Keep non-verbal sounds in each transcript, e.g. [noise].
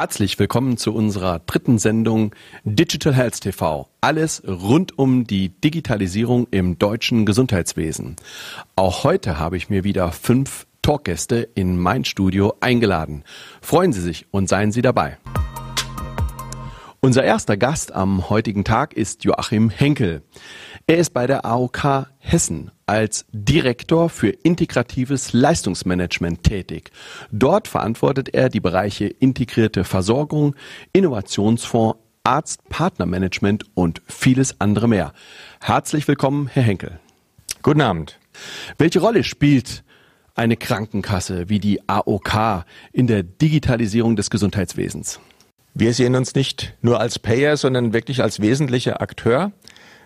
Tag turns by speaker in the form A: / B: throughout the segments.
A: Herzlich willkommen zu unserer dritten Sendung Digital Health TV. Alles rund um die Digitalisierung im deutschen Gesundheitswesen. Auch heute habe ich mir wieder fünf Talkgäste in mein Studio eingeladen. Freuen Sie sich und seien Sie dabei. Unser erster Gast am heutigen Tag ist Joachim Henkel. Er ist bei der AOK Hessen als Direktor für integratives Leistungsmanagement tätig. Dort verantwortet er die Bereiche integrierte Versorgung, Innovationsfonds, Arzt-Partnermanagement und vieles andere mehr. Herzlich willkommen, Herr Henkel.
B: Guten Abend.
A: Welche Rolle spielt eine Krankenkasse wie die AOK in der Digitalisierung des Gesundheitswesens?
B: Wir sehen uns nicht nur als Payer, sondern wirklich als wesentlicher Akteur.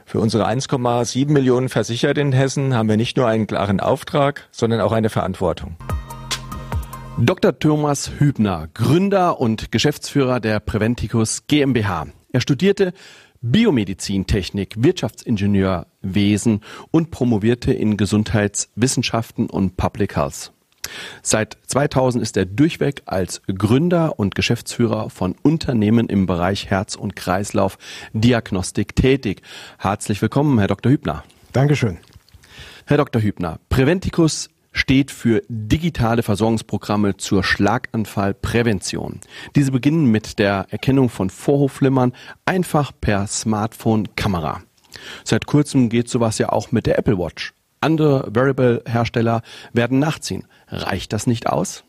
B: Für unsere 1,7 Millionen Versicherte in Hessen haben wir nicht nur einen klaren Auftrag, sondern auch eine Verantwortung.
A: Dr. Thomas Hübner, Gründer und Geschäftsführer der Preventicus GmbH. Er studierte Biomedizintechnik, Wirtschaftsingenieurwesen und promovierte in Gesundheitswissenschaften und Public Health. Seit 2000 ist er durchweg als Gründer und Geschäftsführer von Unternehmen im Bereich Herz- und Kreislaufdiagnostik tätig. Herzlich willkommen, Herr Dr. Hübner.
C: Dankeschön.
A: Herr Dr. Hübner, Preventicus steht für digitale Versorgungsprogramme zur Schlaganfallprävention. Diese beginnen mit der Erkennung von Vorhofflimmern einfach per Smartphone-Kamera. Seit kurzem geht sowas ja auch mit der Apple Watch. Andere Wearable-Hersteller werden nachziehen. Reicht das nicht aus?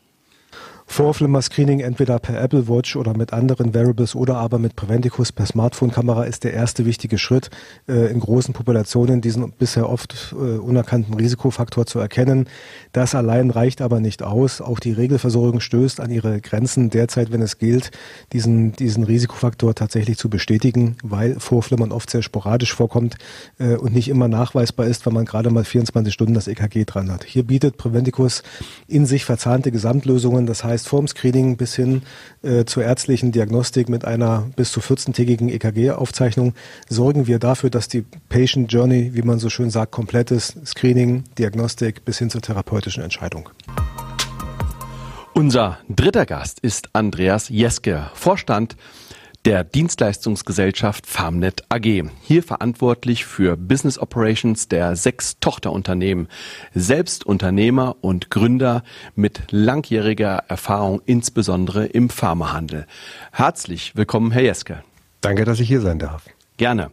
C: Vorflimmer-Screening entweder per Apple Watch oder mit anderen Wearables oder aber mit Preventicus per Smartphone-Kamera ist der erste wichtige Schritt, äh, in großen Populationen diesen bisher oft äh, unerkannten Risikofaktor zu erkennen. Das allein reicht aber nicht aus. Auch die Regelversorgung stößt an ihre Grenzen derzeit, wenn es gilt, diesen, diesen Risikofaktor tatsächlich zu bestätigen, weil Vorflimmern oft sehr sporadisch vorkommt äh, und nicht immer nachweisbar ist, weil man gerade mal 24 Stunden das EKG dran hat. Hier bietet Preventicus in sich verzahnte Gesamtlösungen, das heißt, heißt vom Screening bis hin äh, zur ärztlichen Diagnostik mit einer bis zu 14-tägigen EKG-Aufzeichnung sorgen wir dafür, dass die Patient Journey, wie man so schön sagt, komplett ist. Screening, Diagnostik bis hin zur therapeutischen Entscheidung.
A: Unser dritter Gast ist Andreas Jeske, Vorstand der Dienstleistungsgesellschaft Farmnet AG. Hier verantwortlich für Business Operations der sechs Tochterunternehmen. Selbst Unternehmer und Gründer mit langjähriger Erfahrung, insbesondere im Pharmahandel. Herzlich willkommen, Herr Jeske.
D: Danke, dass ich hier sein darf.
A: Gerne.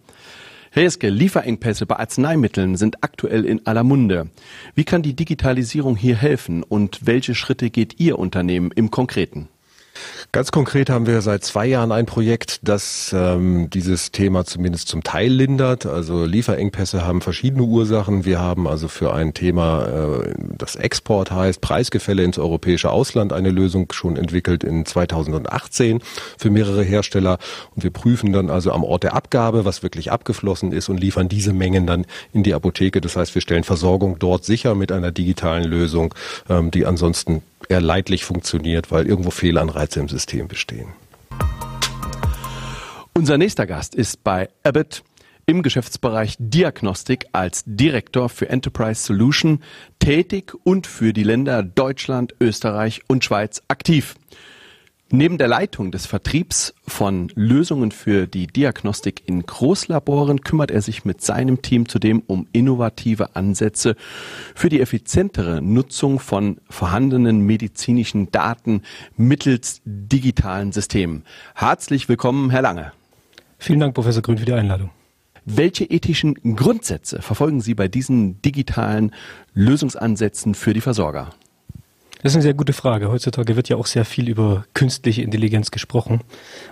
A: Herr Jeske, Lieferengpässe bei Arzneimitteln sind aktuell in aller Munde. Wie kann die Digitalisierung hier helfen und welche Schritte geht Ihr Unternehmen im Konkreten?
D: Ganz konkret haben wir seit zwei Jahren ein Projekt, das ähm, dieses Thema zumindest zum Teil lindert. Also Lieferengpässe haben verschiedene Ursachen. Wir haben also für ein Thema, äh, das Export heißt, Preisgefälle ins europäische Ausland, eine Lösung schon entwickelt in 2018 für mehrere Hersteller. Und wir prüfen dann also am Ort der Abgabe, was wirklich abgeflossen ist und liefern diese Mengen dann in die Apotheke. Das heißt, wir stellen Versorgung dort sicher mit einer digitalen Lösung, ähm, die ansonsten eher leidlich funktioniert, weil irgendwo Fehlanreize im System bestehen.
A: Unser nächster Gast ist bei Abbott im Geschäftsbereich Diagnostik als Direktor für Enterprise Solution tätig und für die Länder Deutschland, Österreich und Schweiz aktiv. Neben der Leitung des Vertriebs von Lösungen für die Diagnostik in Großlaboren kümmert er sich mit seinem Team zudem um innovative Ansätze für die effizientere Nutzung von vorhandenen medizinischen Daten mittels digitalen Systemen. Herzlich willkommen, Herr Lange.
E: Vielen Dank, Professor Grün, für die Einladung.
A: Welche ethischen Grundsätze verfolgen Sie bei diesen digitalen Lösungsansätzen für die Versorger?
E: Das ist eine sehr gute Frage. Heutzutage wird ja auch sehr viel über künstliche Intelligenz gesprochen.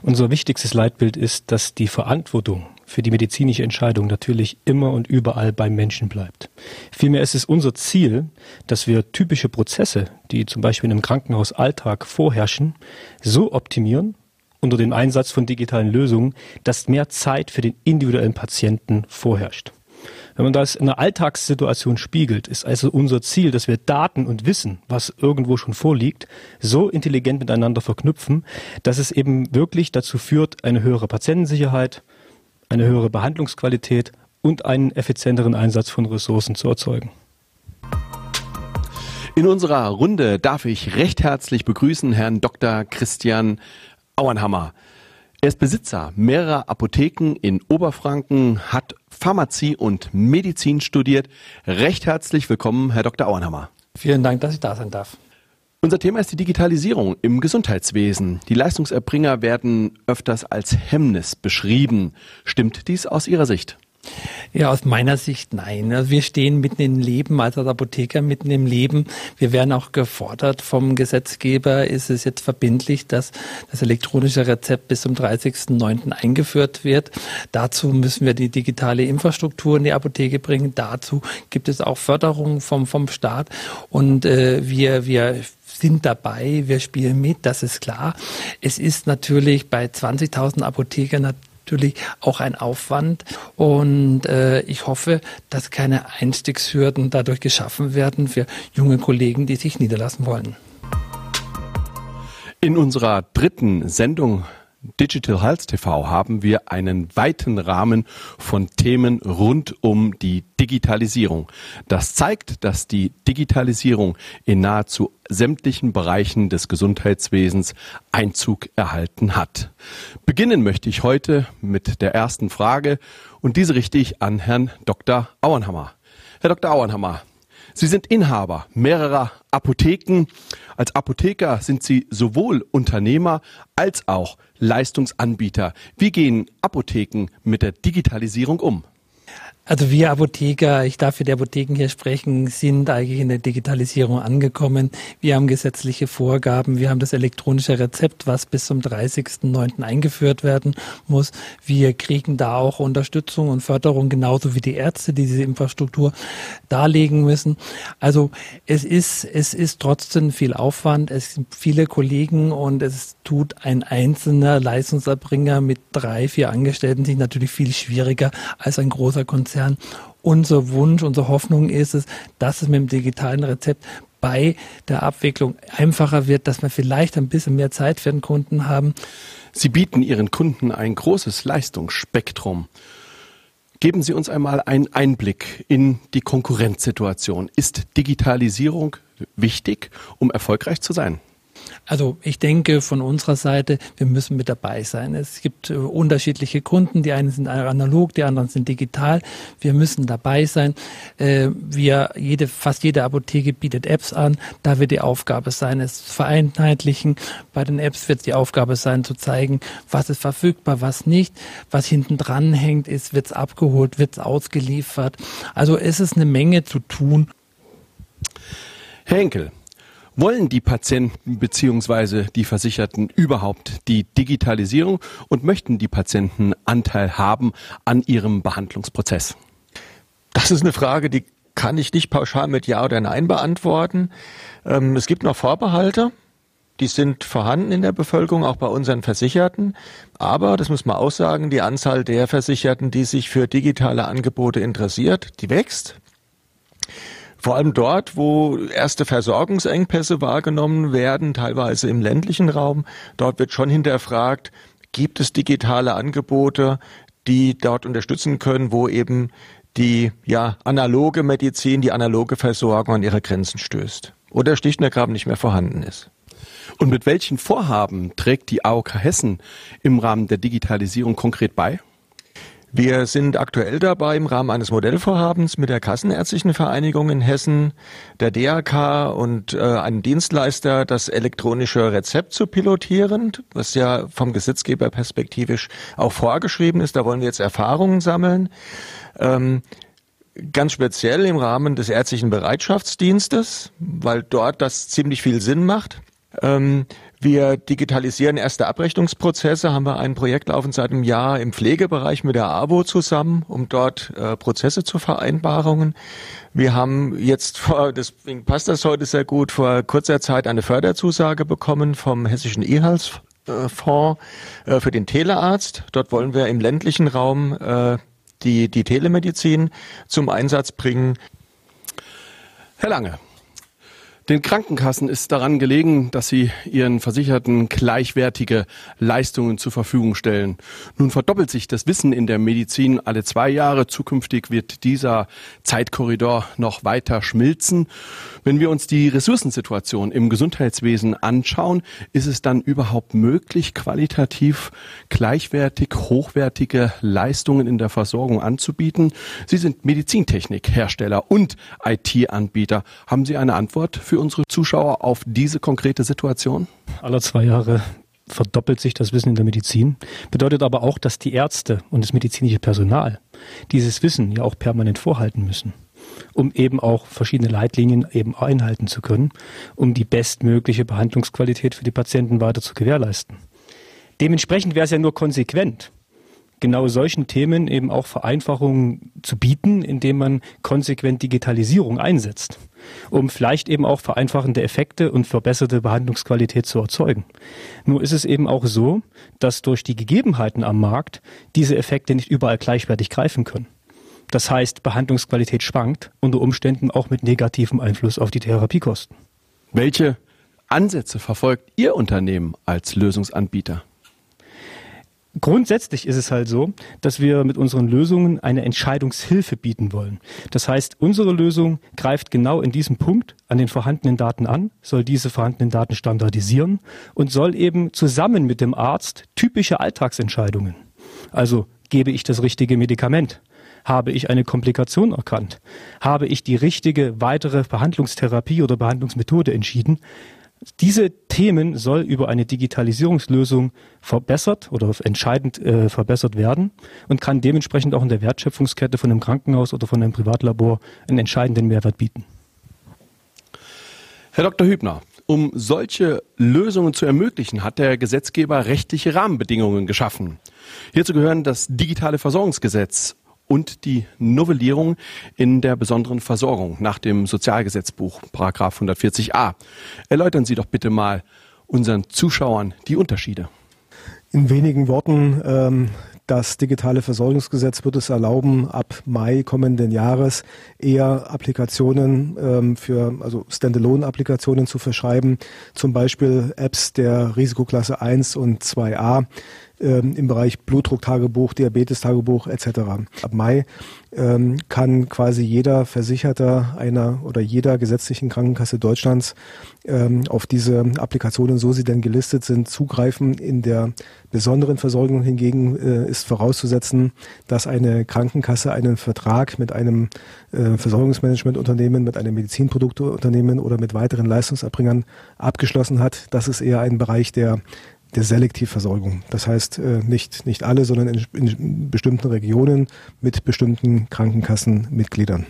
E: Unser wichtigstes Leitbild ist, dass die Verantwortung für die medizinische Entscheidung natürlich immer und überall beim Menschen bleibt. Vielmehr ist es unser Ziel, dass wir typische Prozesse, die zum Beispiel in einem Krankenhausalltag vorherrschen, so optimieren unter dem Einsatz von digitalen Lösungen, dass mehr Zeit für den individuellen Patienten vorherrscht. Wenn man das in einer Alltagssituation spiegelt, ist also unser Ziel, dass wir Daten und Wissen, was irgendwo schon vorliegt, so intelligent miteinander verknüpfen, dass es eben wirklich dazu führt, eine höhere Patientensicherheit, eine höhere Behandlungsqualität und einen effizienteren Einsatz von Ressourcen zu erzeugen.
A: In unserer Runde darf ich recht herzlich begrüßen Herrn Dr. Christian Auenhammer. Er ist Besitzer mehrerer Apotheken in Oberfranken, hat Pharmazie und Medizin studiert. Recht herzlich willkommen, Herr Dr. Auenhammer.
F: Vielen Dank, dass ich da sein darf.
A: Unser Thema ist die Digitalisierung im Gesundheitswesen. Die Leistungserbringer werden öfters als Hemmnis beschrieben. Stimmt dies aus Ihrer Sicht?
F: Ja, aus meiner Sicht nein. Also wir stehen mitten im Leben, als Apotheker mitten im Leben. Wir werden auch gefordert vom Gesetzgeber, ist es jetzt verbindlich, dass das elektronische Rezept bis zum 30.09. eingeführt wird. Dazu müssen wir die digitale Infrastruktur in die Apotheke bringen. Dazu gibt es auch Förderung vom, vom Staat. Und äh, wir, wir sind dabei, wir spielen mit, das ist klar. Es ist natürlich bei 20.000 Apothekern natürlich auch ein Aufwand. Und äh, ich hoffe, dass keine Einstiegshürden dadurch geschaffen werden für junge Kollegen, die sich niederlassen wollen.
A: In unserer dritten Sendung Digital Health TV haben wir einen weiten Rahmen von Themen rund um die Digitalisierung. Das zeigt, dass die Digitalisierung in nahezu sämtlichen Bereichen des Gesundheitswesens Einzug erhalten hat. Beginnen möchte ich heute mit der ersten Frage und diese richte ich an Herrn Dr. Auenhammer. Herr Dr. Auenhammer, Sie sind Inhaber mehrerer Apotheken. Als Apotheker sind Sie sowohl Unternehmer als auch Leistungsanbieter. Wie gehen Apotheken mit der Digitalisierung um?
F: Also wir Apotheker, ich darf für die Apotheken hier sprechen, sind eigentlich in der Digitalisierung angekommen. Wir haben gesetzliche Vorgaben, wir haben das elektronische Rezept, was bis zum 30.09. eingeführt werden muss. Wir kriegen da auch Unterstützung und Förderung, genauso wie die Ärzte, die diese Infrastruktur darlegen müssen. Also es ist, es ist trotzdem viel Aufwand, es sind viele Kollegen und es tut ein einzelner Leistungserbringer mit drei, vier Angestellten sich natürlich viel schwieriger als ein großer Konzern Konzern. Unser Wunsch, unsere Hoffnung ist es, dass es mit dem digitalen Rezept bei der Abwicklung einfacher wird, dass wir vielleicht ein bisschen mehr Zeit für den Kunden haben.
A: Sie bieten Ihren Kunden ein großes Leistungsspektrum. Geben Sie uns einmal einen Einblick in die Konkurrenzsituation. Ist Digitalisierung wichtig, um erfolgreich zu sein?
F: Also ich denke von unserer Seite, wir müssen mit dabei sein. Es gibt äh, unterschiedliche Kunden, die einen sind analog, die anderen sind digital. Wir müssen dabei sein. Äh, wir, jede, fast jede Apotheke bietet Apps an. Da wird die Aufgabe sein, es zu vereinheitlichen. Bei den Apps wird die Aufgabe sein, zu zeigen, was ist verfügbar, was nicht. Was hinten dran hängt, ist, wird es abgeholt, wird es ausgeliefert. Also es ist eine Menge zu tun.
A: Henkel, wollen die Patienten bzw. die Versicherten überhaupt die Digitalisierung und möchten die Patienten Anteil haben an ihrem Behandlungsprozess?
B: Das ist eine Frage, die kann ich nicht pauschal mit Ja oder Nein beantworten. Ähm, es gibt noch Vorbehalte. Die sind vorhanden in der Bevölkerung, auch bei unseren Versicherten. Aber, das muss man auch sagen, die Anzahl der Versicherten, die sich für digitale Angebote interessiert, die wächst. Vor allem dort, wo erste Versorgungsengpässe wahrgenommen werden, teilweise im ländlichen Raum, dort wird schon hinterfragt, gibt es digitale Angebote, die dort unterstützen können, wo eben die ja analoge Medizin, die analoge Versorgung an ihre Grenzen stößt oder schlicht und ergreifend nicht mehr vorhanden ist.
A: Und mit welchen Vorhaben trägt die AOK Hessen im Rahmen der Digitalisierung konkret bei?
B: Wir sind aktuell dabei, im Rahmen eines Modellvorhabens mit der Kassenärztlichen Vereinigung in Hessen, der DRK und äh, einem Dienstleister das elektronische Rezept zu pilotieren, was ja vom Gesetzgeber perspektivisch auch vorgeschrieben ist. Da wollen wir jetzt Erfahrungen sammeln. Ähm, ganz speziell im Rahmen des ärztlichen Bereitschaftsdienstes, weil dort das ziemlich viel Sinn macht. Ähm, wir digitalisieren erste Abrechnungsprozesse, haben wir ein Projekt laufen seit einem Jahr im Pflegebereich mit der AWO zusammen, um dort äh, Prozesse zu Vereinbarungen. Wir haben jetzt vor, deswegen passt das heute sehr gut, vor kurzer Zeit eine Förderzusage bekommen vom Hessischen E-Health-Fonds äh, für den Telearzt. Dort wollen wir im ländlichen Raum äh, die, die Telemedizin zum Einsatz bringen.
A: Herr Lange, Den Krankenkassen ist daran gelegen, dass sie ihren Versicherten gleichwertige Leistungen zur Verfügung stellen. Nun verdoppelt sich das Wissen in der Medizin alle zwei Jahre. Zukünftig wird dieser Zeitkorridor noch weiter schmilzen. Wenn wir uns die Ressourcensituation im Gesundheitswesen anschauen, ist es dann überhaupt möglich, qualitativ gleichwertig, hochwertige Leistungen in der Versorgung anzubieten? Sie sind Medizintechnikhersteller und IT-Anbieter. Haben Sie eine Antwort für unsere Zuschauer auf diese konkrete Situation?
E: Alle zwei Jahre verdoppelt sich das Wissen in der Medizin, bedeutet aber auch, dass die Ärzte und das medizinische Personal dieses Wissen ja auch permanent vorhalten müssen, um eben auch verschiedene Leitlinien eben einhalten zu können, um die bestmögliche Behandlungsqualität für die Patienten weiter zu gewährleisten. Dementsprechend wäre es ja nur konsequent, genau solchen Themen eben auch Vereinfachungen zu bieten, indem man konsequent Digitalisierung einsetzt, um vielleicht eben auch vereinfachende Effekte und verbesserte Behandlungsqualität zu erzeugen. Nur ist es eben auch so, dass durch die Gegebenheiten am Markt diese Effekte nicht überall gleichwertig greifen können. Das heißt, Behandlungsqualität schwankt unter Umständen auch mit negativem Einfluss auf die Therapiekosten.
A: Welche Ansätze verfolgt Ihr Unternehmen als Lösungsanbieter?
E: Grundsätzlich ist es halt so, dass wir mit unseren Lösungen eine Entscheidungshilfe bieten wollen. Das heißt, unsere Lösung greift genau in diesem Punkt an den vorhandenen Daten an, soll diese vorhandenen Daten standardisieren und soll eben zusammen mit dem Arzt typische Alltagsentscheidungen, also gebe ich das richtige Medikament, habe ich eine Komplikation erkannt, habe ich die richtige weitere Behandlungstherapie oder Behandlungsmethode entschieden, diese Themen soll über eine Digitalisierungslösung verbessert oder entscheidend äh, verbessert werden und kann dementsprechend auch in der Wertschöpfungskette von einem Krankenhaus oder von einem Privatlabor einen entscheidenden Mehrwert bieten.
A: Herr Dr. Hübner, um solche Lösungen zu ermöglichen, hat der Gesetzgeber rechtliche Rahmenbedingungen geschaffen. Hierzu gehören das digitale Versorgungsgesetz und die Novellierung in der besonderen Versorgung nach dem Sozialgesetzbuch, Paragraph 140a. Erläutern Sie doch bitte mal unseren Zuschauern die Unterschiede.
C: In wenigen Worten, ähm, das digitale Versorgungsgesetz wird es erlauben, ab Mai kommenden Jahres eher Applikationen ähm, für, also Standalone-Applikationen zu verschreiben, zum Beispiel Apps der Risikoklasse 1 und 2a, ähm, im Bereich Blutdrucktagebuch, Diabetestagebuch etc. Ab Mai ähm, kann quasi jeder Versicherter einer oder jeder gesetzlichen Krankenkasse Deutschlands ähm, auf diese Applikationen, so sie denn gelistet sind, zugreifen. In der besonderen Versorgung hingegen äh, ist vorauszusetzen, dass eine Krankenkasse einen Vertrag mit einem äh, Versorgungsmanagementunternehmen, mit einem Medizinprodukteunternehmen oder mit weiteren Leistungserbringern abgeschlossen hat. Das ist eher ein Bereich der der Selektivversorgung. Das heißt äh, nicht, nicht alle, sondern in, in bestimmten Regionen mit bestimmten Krankenkassenmitgliedern.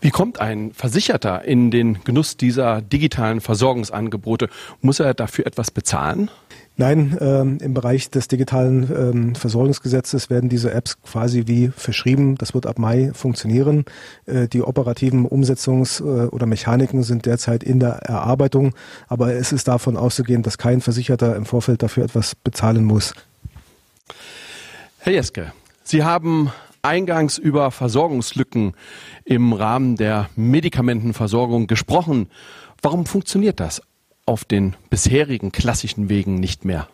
A: Wie kommt ein Versicherter in den Genuss dieser digitalen Versorgungsangebote? Muss er dafür etwas bezahlen?
C: Nein, ähm, im Bereich des digitalen ähm, Versorgungsgesetzes werden diese Apps quasi wie verschrieben. Das wird ab Mai funktionieren. Äh, die operativen Umsetzungs- äh, oder Mechaniken sind derzeit in der Erarbeitung, aber es ist davon auszugehen, dass kein Versicherter im Vorfeld dafür etwas bezahlen muss.
A: Herr Jeske, Sie haben eingangs über Versorgungslücken im Rahmen der Medikamentenversorgung gesprochen. Warum funktioniert das auf den bisherigen klassischen Wegen nicht mehr?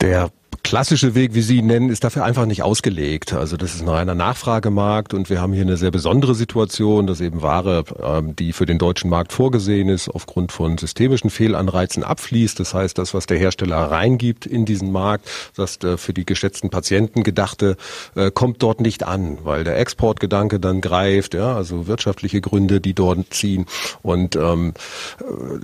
D: Der klassische Weg, wie Sie ihn nennen, ist dafür einfach nicht ausgelegt. Also das ist ein reiner Nachfragemarkt und wir haben hier eine sehr besondere Situation, dass eben Ware, ähm, die für den deutschen Markt vorgesehen ist, aufgrund von systemischen Fehlanreizen abfließt. Das heißt, das, was der Hersteller reingibt in diesen Markt, das äh, für die geschätzten Patienten gedachte, äh, kommt dort nicht an, weil der Exportgedanke dann greift, ja, also wirtschaftliche Gründe, die dort ziehen. Und ähm,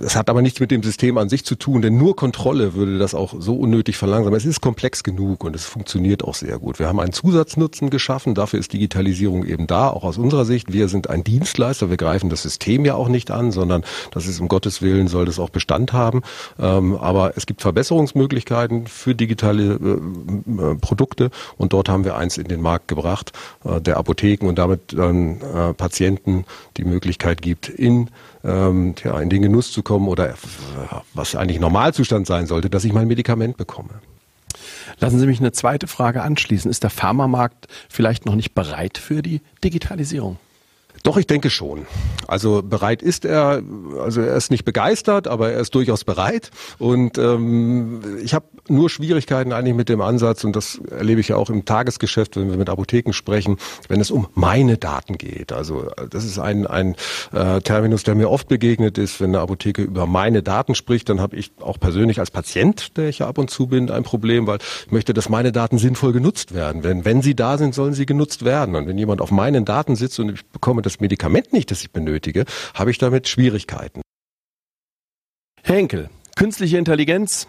D: es hat aber nichts mit dem System an sich zu tun, denn nur Kontrolle würde das auch so unnötig verlangsamen. Es ist komplex komplex genug und es funktioniert auch sehr gut. Wir haben einen Zusatznutzen geschaffen, dafür ist Digitalisierung eben da, auch aus unserer Sicht. Wir sind ein Dienstleister, wir greifen das System ja auch nicht an, sondern das ist um Gottes Willen, soll das auch Bestand haben. Ähm, aber es gibt Verbesserungsmöglichkeiten für digitale äh, äh, Produkte und dort haben wir eins in den Markt gebracht, äh, der Apotheken und damit dann Patienten die Möglichkeit gibt, in ähm, ja, in den Genuss zu kommen oder was eigentlich Normalzustand sein sollte, dass ich mein Medikament bekomme.
A: Lassen Sie mich eine zweite Frage anschließen. Ist der Pharmamarkt vielleicht noch nicht bereit für die Digitalisierung?
D: Doch, ich denke schon. Also bereit ist er, also er ist nicht begeistert, aber er ist durchaus bereit. Und ähm, ich habe nur Schwierigkeiten eigentlich mit dem Ansatz, und das erlebe ich ja auch im Tagesgeschäft, wenn wir mit Apotheken sprechen, wenn es um meine Daten geht. Also das ist ein, ein äh, Terminus, der mir oft begegnet ist, wenn eine Apotheke über meine Daten spricht, dann habe ich auch persönlich als Patient, der ich ja ab und zu bin, ein Problem, weil ich möchte, dass meine Daten sinnvoll genutzt werden. Wenn, wenn sie da sind, sollen sie genutzt werden. Und wenn jemand auf meinen Daten sitzt und ich bekomme das Medikament nicht, das ich benötige, habe ich damit Schwierigkeiten.
A: Henkel, künstliche Intelligenz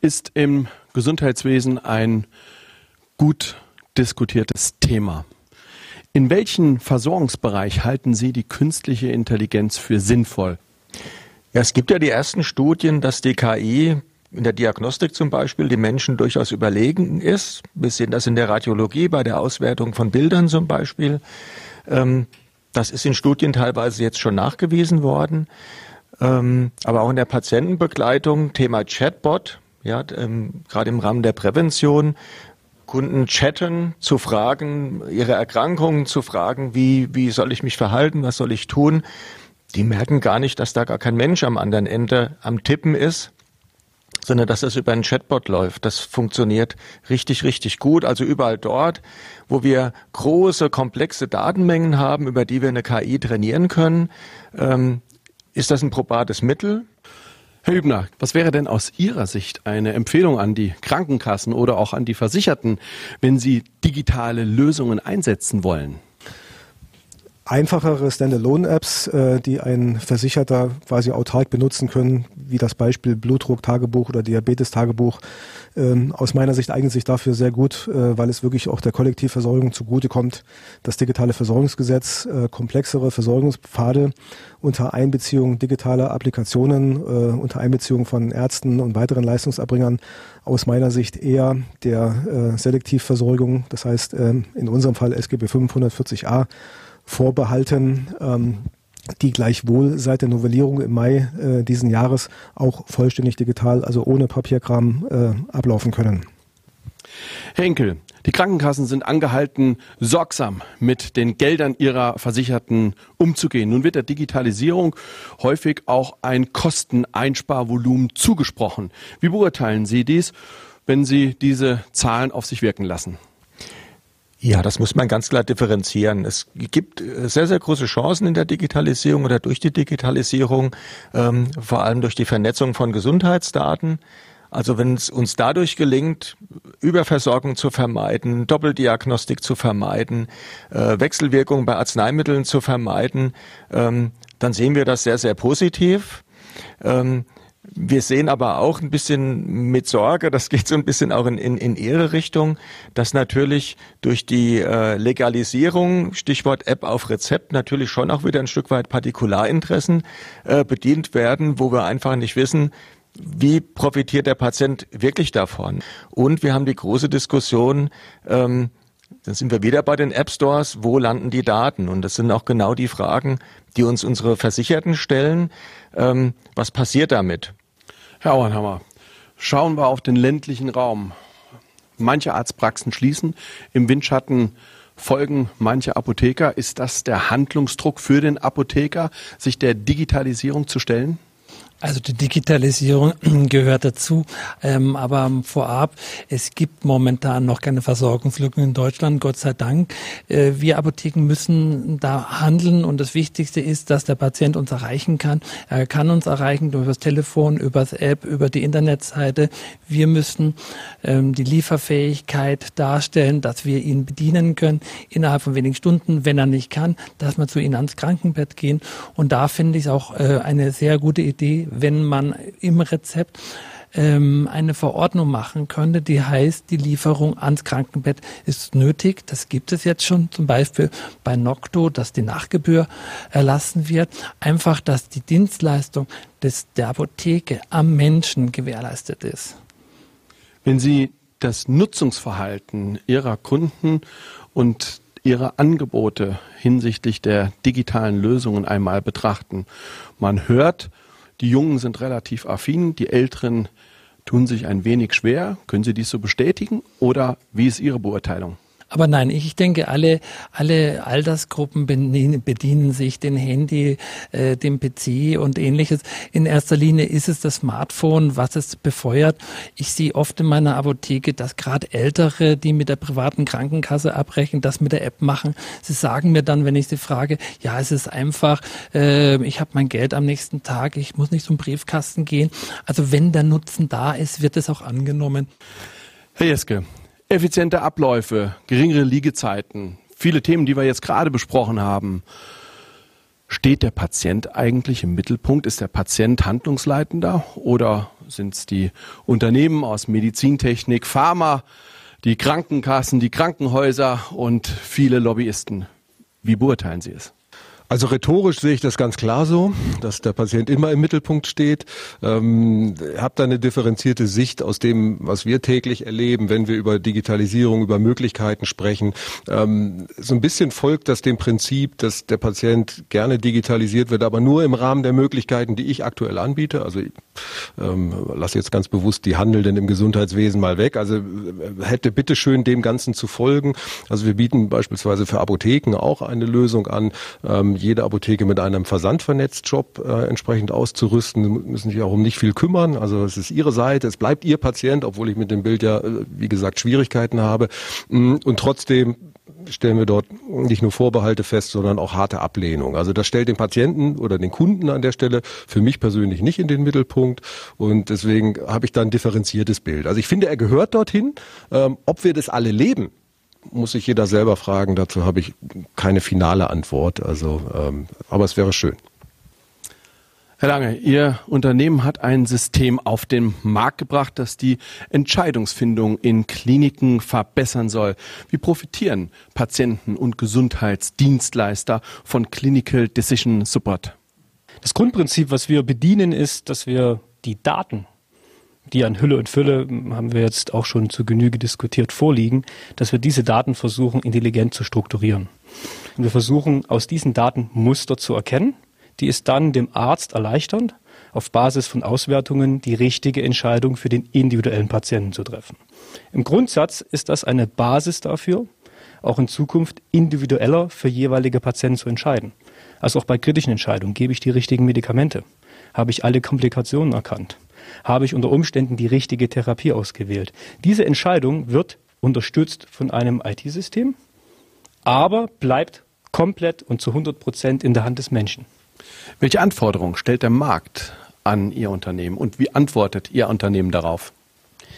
A: ist im Gesundheitswesen ein gut diskutiertes Thema. In welchem Versorgungsbereich halten Sie die künstliche Intelligenz für sinnvoll?
B: Ja, es gibt ja die ersten Studien, dass die KI in der Diagnostik zum Beispiel die Menschen durchaus überlegen ist. Wir sehen das in der Radiologie bei der Auswertung von Bildern zum Beispiel. Ähm, das ist in Studien teilweise jetzt schon nachgewiesen worden. Ähm, aber auch in der Patientenbegleitung, Thema Chatbot, ja, ähm, gerade im Rahmen der Prävention, Kunden chatten, zu fragen, ihre Erkrankungen zu fragen, wie, wie soll ich mich verhalten, was soll ich tun. Die merken gar nicht, dass da gar kein Mensch am anderen Ende am Tippen ist, sondern dass das über einen Chatbot läuft. Das funktioniert richtig, richtig gut. Also überall dort, wo wir große, komplexe Datenmengen haben, über die wir eine KI trainieren können, ähm, ist das ein probates Mittel.
A: Herr Hübner, was wäre denn aus Ihrer Sicht eine Empfehlung an die Krankenkassen oder auch an die Versicherten, wenn sie digitale Lösungen einsetzen wollen?
C: Einfachere Standalone-Apps, äh, die ein Versicherter quasi autark benutzen können, wie das Beispiel Blutdruck-Tagebuch oder Diabetes-Tagebuch. Ähm, aus meiner Sicht eignet sich dafür sehr gut, äh, weil es wirklich auch der Kollektivversorgung zugutekommt. Das digitale Versorgungsgesetz, äh, komplexere Versorgungspfade unter Einbeziehung digitaler Applikationen, äh, unter Einbeziehung von Ärzten und weiteren Leistungserbringern aus meiner Sicht eher der äh, Selektivversorgung, das heißt ähm, in unserem Fall SGB 540a vorbehalten, ähm, die gleichwohl seit der Novellierung im Mai äh, diesen Jahres auch vollständig digital, also ohne Papierkram, äh, ablaufen können.
A: Henkel, die Krankenkassen sind angehalten, sorgsam mit den Geldern ihrer Versicherten umzugehen. Nun wird der Digitalisierung häufig auch ein Kosteneinsparvolumen zugesprochen. Wie beurteilen Sie dies, wenn Sie diese Zahlen auf sich wirken lassen?
B: Ja, das muss man ganz klar differenzieren. Es gibt äh, sehr, sehr große Chancen in der Digitalisierung oder durch die Digitalisierung, ähm, vor allem durch die Vernetzung von Gesundheitsdaten. Also wenn es uns dadurch gelingt, Überversorgung zu vermeiden, Doppeldiagnostik zu vermeiden, äh, Wechselwirkungen bei Arzneimitteln zu vermeiden, ähm, dann sehen wir das sehr, sehr positiv. Ähm, wir sehen aber auch ein bisschen mit Sorge, das geht so ein bisschen auch in, in, in ihre Richtung, dass natürlich durch die äh, Legalisierung, Stichwort App auf Rezept, natürlich schon auch wieder ein Stück weit Partikularinteressen äh, bedient werden, wo wir einfach nicht wissen, wie profitiert der Patient wirklich davon. Und wir haben die große Diskussion, ähm, dann sind wir wieder bei den App Stores, wo landen die Daten? Und das sind auch genau die Fragen, die uns unsere Versicherten stellen. Ähm, was passiert damit?
A: Herr Auernhammer, schauen wir auf den ländlichen Raum. Manche Arztpraxen schließen, im Windschatten folgen manche Apotheker. Ist das der Handlungsdruck für den Apotheker, sich der Digitalisierung zu stellen?
F: Also die Digitalisierung [clears throat] gehört dazu, ähm, aber vorab, es gibt momentan noch keine Versorgungslücken in Deutschland, Gott sei Dank. Äh, wir Apotheken müssen da handeln und das Wichtigste ist, dass der Patient uns erreichen kann. Er kann uns erreichen über das Telefon, über das App, über die Internetseite. Wir müssen ähm, die Lieferfähigkeit darstellen, dass wir ihn bedienen können innerhalb von wenigen Stunden, wenn er nicht kann, dass wir zu ihm ans Krankenbett gehen. Und da finde ich es auch äh, eine sehr gute Idee, wenn man im Rezept ähm, eine Verordnung machen könnte, die heißt, die Lieferung ans Krankenbett ist nötig. Das gibt es jetzt schon, zum Beispiel bei Nocto, dass die Nachgebühr erlassen wird. Einfach, dass die Dienstleistung des, der Apotheke am Menschen gewährleistet ist.
A: Wenn Sie das Nutzungsverhalten Ihrer Kunden und Ihre Angebote hinsichtlich der digitalen Lösungen einmal betrachten. Man hört, die Jungen sind relativ affin, die Älteren tun sich ein wenig schwer. Können Sie dies so bestätigen oder wie ist Ihre Beurteilung?
F: Aber nein, ich denke, alle, alle Altersgruppen bedienen sich den Handy, äh, dem PC und ähnliches. In erster Linie ist es das Smartphone, was es befeuert. Ich sehe oft in meiner Apotheke, dass gerade Ältere, die mit der privaten Krankenkasse abbrechen, das mit der App machen. Sie sagen mir dann, wenn ich sie frage, ja, es ist einfach, äh, ich habe mein Geld am nächsten Tag, ich muss nicht zum Briefkasten gehen. Also wenn der Nutzen da ist, wird es auch angenommen.
A: Herr Jeske, effiziente Abläufe, geringere Liegezeiten, viele Themen, die wir jetzt gerade besprochen haben. Steht der Patient eigentlich im Mittelpunkt? Ist der Patient handlungsleitender oder sind es die Unternehmen aus Medizintechnik, Pharma, die Krankenkassen, die Krankenhäuser und viele Lobbyisten? Wie beurteilen Sie es?
D: Also rhetorisch sehe ich das ganz klar so, dass der Patient immer im Mittelpunkt steht. Ähm, habe da eine differenzierte Sicht aus dem, was wir täglich erleben, wenn wir über Digitalisierung, über Möglichkeiten sprechen. Ähm, so ein bisschen folgt das dem Prinzip, dass der Patient gerne digitalisiert wird, aber nur im Rahmen der Möglichkeiten, die ich aktuell anbiete. Also ähm, lass jetzt ganz bewusst die Handelnden im Gesundheitswesen mal weg. Also äh, hätte bitteschön dem Ganzen zu folgen. Also wir bieten beispielsweise für Apotheken auch eine Lösung an. Ähm, jede Apotheke mit einem Versandvernetzt-Job äh, entsprechend auszurüsten. Sie müssen sich auch um nicht viel kümmern. Also es ist Ihre Seite, es bleibt Ihr Patient, obwohl ich mit dem Bild ja, äh, wie gesagt, Schwierigkeiten habe. Mm, und trotzdem stellen wir dort nicht nur Vorbehalte fest, sondern auch harte Ablehnung. Also das stellt den Patienten oder den Kunden an der Stelle für mich persönlich nicht in den Mittelpunkt und deswegen habe ich da ein differenziertes Bild. Also ich finde, er gehört dorthin. Ähm, ob wir das alle leben, muss sich jeder selber fragen. Dazu habe ich keine finale Antwort. Also, ähm, aber es wäre schön.
A: Herr Lange, Ihr Unternehmen hat ein System auf den Markt gebracht, das die Entscheidungsfindung in Kliniken verbessern soll. Wie profitieren Patienten und Gesundheitsdienstleister von Clinical Decision Support?
E: Das Grundprinzip, was wir bedienen, ist, dass wir die Daten die an Hülle und Fülle, haben wir jetzt auch schon zu Genüge diskutiert, vorliegen, dass wir diese Daten versuchen, intelligent zu strukturieren. Und wir versuchen, aus diesen Daten Muster zu erkennen, die es dann dem Arzt erleichtern, auf Basis von Auswertungen die richtige Entscheidung für den individuellen Patienten zu treffen. Im Grundsatz ist das eine Basis dafür, auch in Zukunft individueller für jeweilige Patienten zu entscheiden. Also auch bei kritischen Entscheidungen. Gebe ich die richtigen Medikamente? Habe ich alle Komplikationen erkannt? Habe ich unter Umständen die richtige Therapie ausgewählt. Diese Entscheidung wird unterstützt von einem IT-System, aber bleibt komplett und zu 100 Prozent in der Hand des Menschen.
A: Welche Anforderungen stellt der Markt an Ihr Unternehmen und wie antwortet Ihr Unternehmen darauf?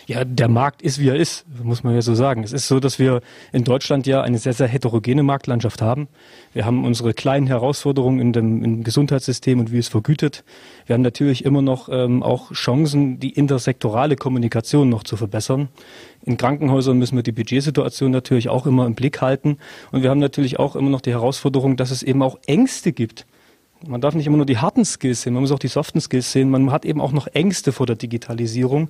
E: Ja, der Markt ist, wie er ist, muss man ja so sagen. Es ist so, dass wir in Deutschland ja eine sehr, sehr heterogene Marktlandschaft haben. Wir haben unsere kleinen Herausforderungen in dem, im Gesundheitssystem und wie es vergütet. Wir haben natürlich immer noch ähm, auch Chancen, die intersektorale Kommunikation noch zu verbessern. In Krankenhäusern müssen wir die Budgetsituation natürlich auch immer im Blick halten. Und wir haben natürlich auch immer noch die Herausforderung, dass es eben auch Ängste gibt. Man darf nicht immer nur die harten Skills sehen, man muss auch die soften Skills sehen. Man hat eben auch noch Ängste vor der Digitalisierung,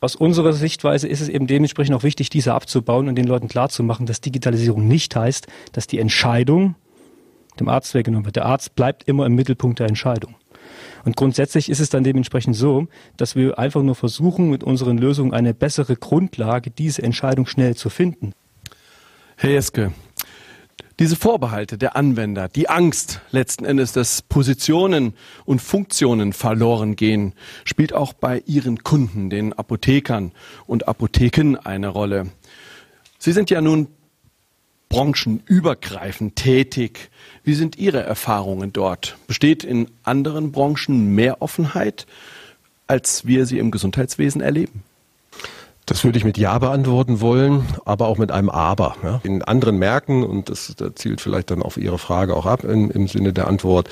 E: aus unserer Sichtweise ist es eben dementsprechend auch wichtig, diese abzubauen und den Leuten klarzumachen, dass Digitalisierung nicht heißt, dass die Entscheidung dem Arzt weggenommen wird. Der Arzt bleibt immer im Mittelpunkt der Entscheidung. Und grundsätzlich ist es dann dementsprechend so, dass wir einfach nur versuchen, mit unseren Lösungen eine bessere Grundlage, diese Entscheidung schnell zu finden.
A: Herr Jeske, diese Vorbehalte der Anwender, die Angst letzten Endes, dass Positionen und Funktionen verloren gehen, spielt auch bei Ihren Kunden, den Apothekern und Apotheken eine Rolle. Sie sind ja nun branchenübergreifend tätig. Wie sind Ihre Erfahrungen dort? Besteht in anderen Branchen mehr Offenheit, als wir sie im Gesundheitswesen erleben?
D: Das würde ich mit Ja beantworten wollen, aber auch mit einem Aber. Ja. In anderen Märkten, und das, das zielt vielleicht dann auf Ihre Frage auch ab in, im Sinne der Antwort,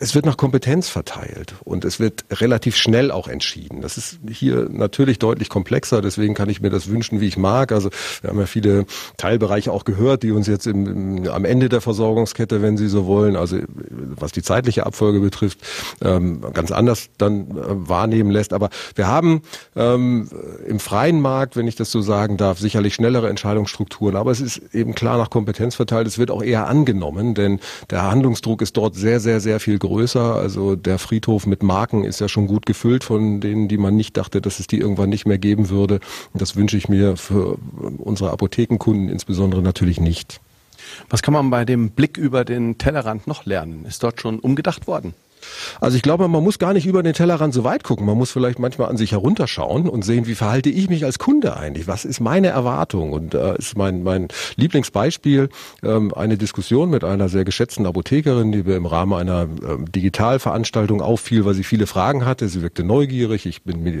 D: es wird nach Kompetenz verteilt und es wird relativ schnell auch entschieden. Das ist hier natürlich deutlich komplexer, deswegen kann ich mir das wünschen, wie ich mag. Also wir haben ja viele Teilbereiche auch gehört, die uns jetzt im, im, am Ende der Versorgungskette, wenn Sie so wollen, also was die zeitliche Abfolge betrifft, ähm, ganz anders dann äh, wahrnehmen lässt. Aber wir haben ähm, im freien Markt, wenn ich das so sagen darf, sicherlich schnellere Entscheidungsstrukturen, aber es ist eben klar nach Kompetenz verteilt. Es wird auch eher angenommen, denn der Handlungsdruck ist dort sehr, sehr, sehr sehr viel größer. Also der Friedhof mit Marken ist ja schon gut gefüllt von denen, die man nicht dachte, dass es die irgendwann nicht mehr geben würde. Das wünsche ich mir für unsere Apothekenkunden insbesondere natürlich nicht.
A: Was kann man bei dem Blick über den Tellerrand noch lernen? Ist dort schon umgedacht worden?
D: Also ich glaube, man muss gar nicht über den Tellerrand so weit gucken. Man muss vielleicht manchmal an sich herunterschauen und sehen, wie verhalte ich mich als Kunde eigentlich? Was ist meine Erwartung? Und äh, ist mein, mein Lieblingsbeispiel ähm, eine Diskussion mit einer sehr geschätzten Apothekerin, die mir im Rahmen einer ähm, Digitalveranstaltung auffiel, weil sie viele Fragen hatte. Sie wirkte neugierig. Ich bin mit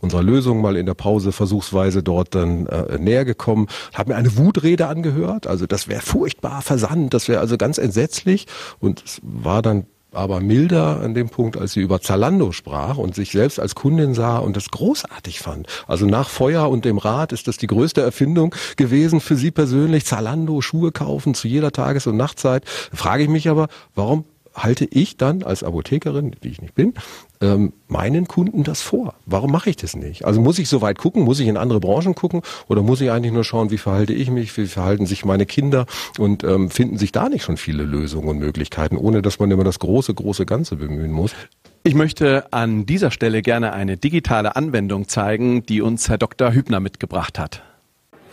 D: unserer Lösung mal in der Pause versuchsweise dort dann äh, näher gekommen, habe mir eine Wutrede angehört. Also das wäre furchtbar versandt, das wäre also ganz entsetzlich. Und es war dann aber milder an dem Punkt, als sie über Zalando sprach und sich selbst als Kundin sah und das großartig fand. Also nach Feuer und dem Rad ist das die größte Erfindung gewesen für sie persönlich. Zalando, Schuhe kaufen zu jeder Tages- und Nachtzeit. Frage ich mich aber, warum halte ich dann als Apothekerin, die ich nicht bin, ähm, meinen Kunden das vor? Warum mache ich das nicht? Also muss ich so weit gucken? Muss ich in andere Branchen gucken? Oder muss ich eigentlich nur schauen, wie verhalte ich mich? Wie verhalten sich meine Kinder? Und ähm, finden sich da nicht schon viele Lösungen und Möglichkeiten, ohne dass man immer das große, große Ganze bemühen muss?
A: Ich möchte an dieser Stelle gerne eine digitale Anwendung zeigen, die uns Herr Dr. Hübner mitgebracht hat.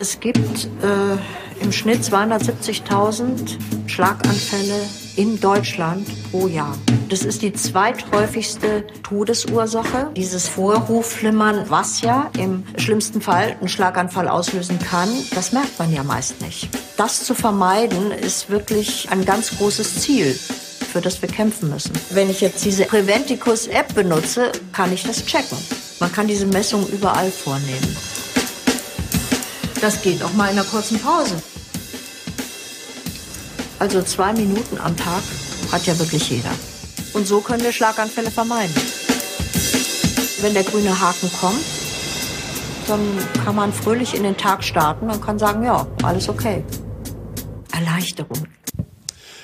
G: Es gibt äh, im Schnitt 270.000 Schlaganfälle in Deutschland pro Jahr. Das ist die zweithäufigste Todesursache. Dieses Vorhofflimmern, was ja im schlimmsten Fall einen Schlaganfall auslösen kann, das merkt man ja meist nicht. Das zu vermeiden ist wirklich ein ganz großes Ziel für das wir kämpfen müssen. Wenn ich jetzt diese Preventicus-App benutze, kann ich das checken. Man kann diese Messung überall vornehmen. Das geht auch mal in einer kurzen Pause. Also zwei Minuten am Tag hat ja wirklich jeder. Und so können wir Schlaganfälle vermeiden. Wenn der grüne Haken kommt, dann kann man fröhlich in den Tag starten und kann sagen, ja, alles okay. Erleichterung.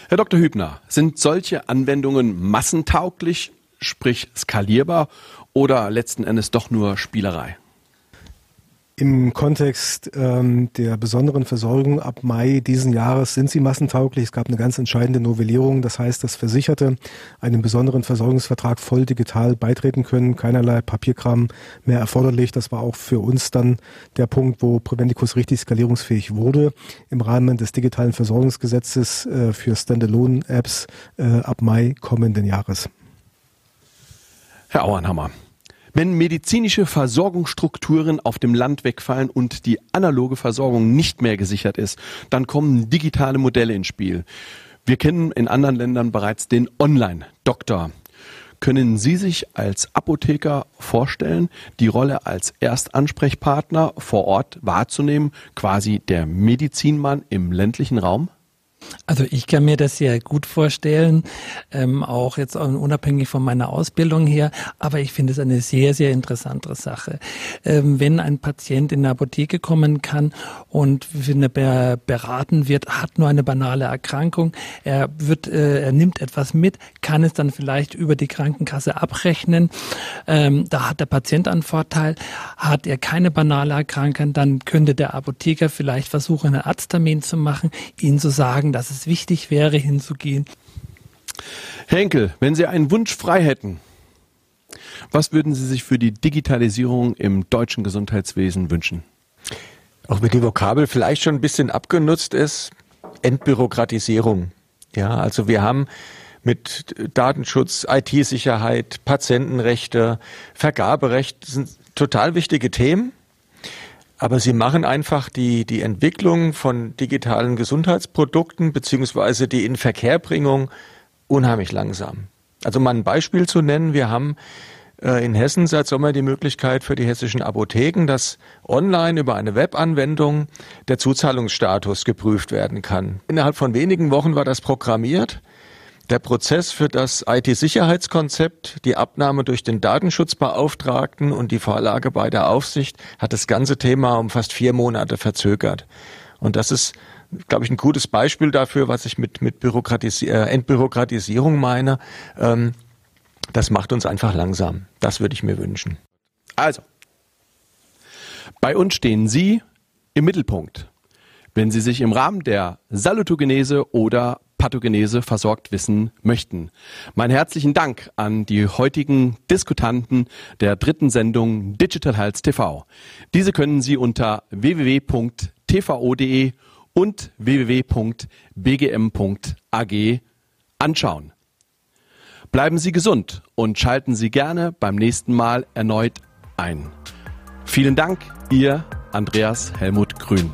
A: Herr Dr. Hübner, sind solche Anwendungen massentauglich, sprich skalierbar oder letzten Endes doch nur Spielerei?
C: Im Kontext ähm, der besonderen Versorgung ab Mai diesen Jahres sind sie massentauglich. Es gab eine ganz entscheidende Novellierung. Das heißt, dass Versicherte einem besonderen Versorgungsvertrag voll digital beitreten können. Keinerlei Papierkram mehr erforderlich. Das war auch für uns dann der Punkt, wo Preventicus richtig skalierungsfähig wurde. Im Rahmen des digitalen Versorgungsgesetzes äh, für Standalone-Apps äh, ab Mai kommenden Jahres.
A: Herr Auernhammer. Wenn medizinische Versorgungsstrukturen auf dem Land wegfallen und die analoge Versorgung nicht mehr gesichert ist, dann kommen digitale Modelle ins Spiel. Wir kennen in anderen Ländern bereits den Online-Doktor. Können Sie sich als Apotheker vorstellen, die Rolle als Erstansprechpartner vor Ort wahrzunehmen, quasi der Medizinmann im ländlichen Raum?
F: Also ich kann mir das sehr gut vorstellen, ähm, auch jetzt unabhängig von meiner Ausbildung her, aber ich finde es eine sehr, sehr interessante Sache. Ähm, wenn ein Patient in eine Apotheke kommen kann und wenn er beraten wird, hat nur eine banale Erkrankung, er wird, äh, er nimmt etwas mit, kann es dann vielleicht über die Krankenkasse abrechnen, ähm, da hat der Patient einen Vorteil, hat er keine banale Erkrankung, dann könnte der Apotheker vielleicht versuchen, einen Arzttermin zu machen, ihn zu sagen, dass es wichtig wäre, hinzugehen.
A: Henkel, wenn Sie einen Wunsch frei hätten, was würden Sie sich für die Digitalisierung im deutschen Gesundheitswesen wünschen?
B: Auch wenn die Vokabel vielleicht schon ein bisschen abgenutzt ist, Entbürokratisierung. Ja, also wir haben mit Datenschutz, IT-Sicherheit, Patientenrechte, Vergaberecht sind total wichtige Themen. Aber sie machen einfach die, die Entwicklung von digitalen Gesundheitsprodukten beziehungsweise die Inverkehrbringung unheimlich langsam. Also mal ein Beispiel zu nennen. Wir haben äh, in Hessen seit Sommer die Möglichkeit für die hessischen Apotheken, dass online über eine Webanwendung der Zuzahlungsstatus geprüft werden kann. Innerhalb von wenigen Wochen war das programmiert. Der Prozess für das IT-Sicherheitskonzept, die Abnahme durch den Datenschutzbeauftragten und die Vorlage bei der Aufsicht hat das ganze Thema um fast vier Monate verzögert. Und das ist, glaube ich, ein gutes Beispiel dafür, was ich mit, mit Bürokratis äh, Entbürokratisierung meine. Ähm, das macht uns einfach langsam. Das würde ich mir wünschen.
A: Also, bei uns stehen Sie im Mittelpunkt. Wenn Sie sich im Rahmen der Salutogenese oder Pathogenese versorgt wissen möchten. Mein herzlichen Dank an die heutigen Diskutanten der dritten Sendung Digital Health TV. Diese können Sie unter www.tvo.de und www.bgm.ag anschauen. Bleiben Sie gesund und schalten Sie gerne beim nächsten Mal erneut ein. Vielen Dank, Ihr Andreas Helmut Grün.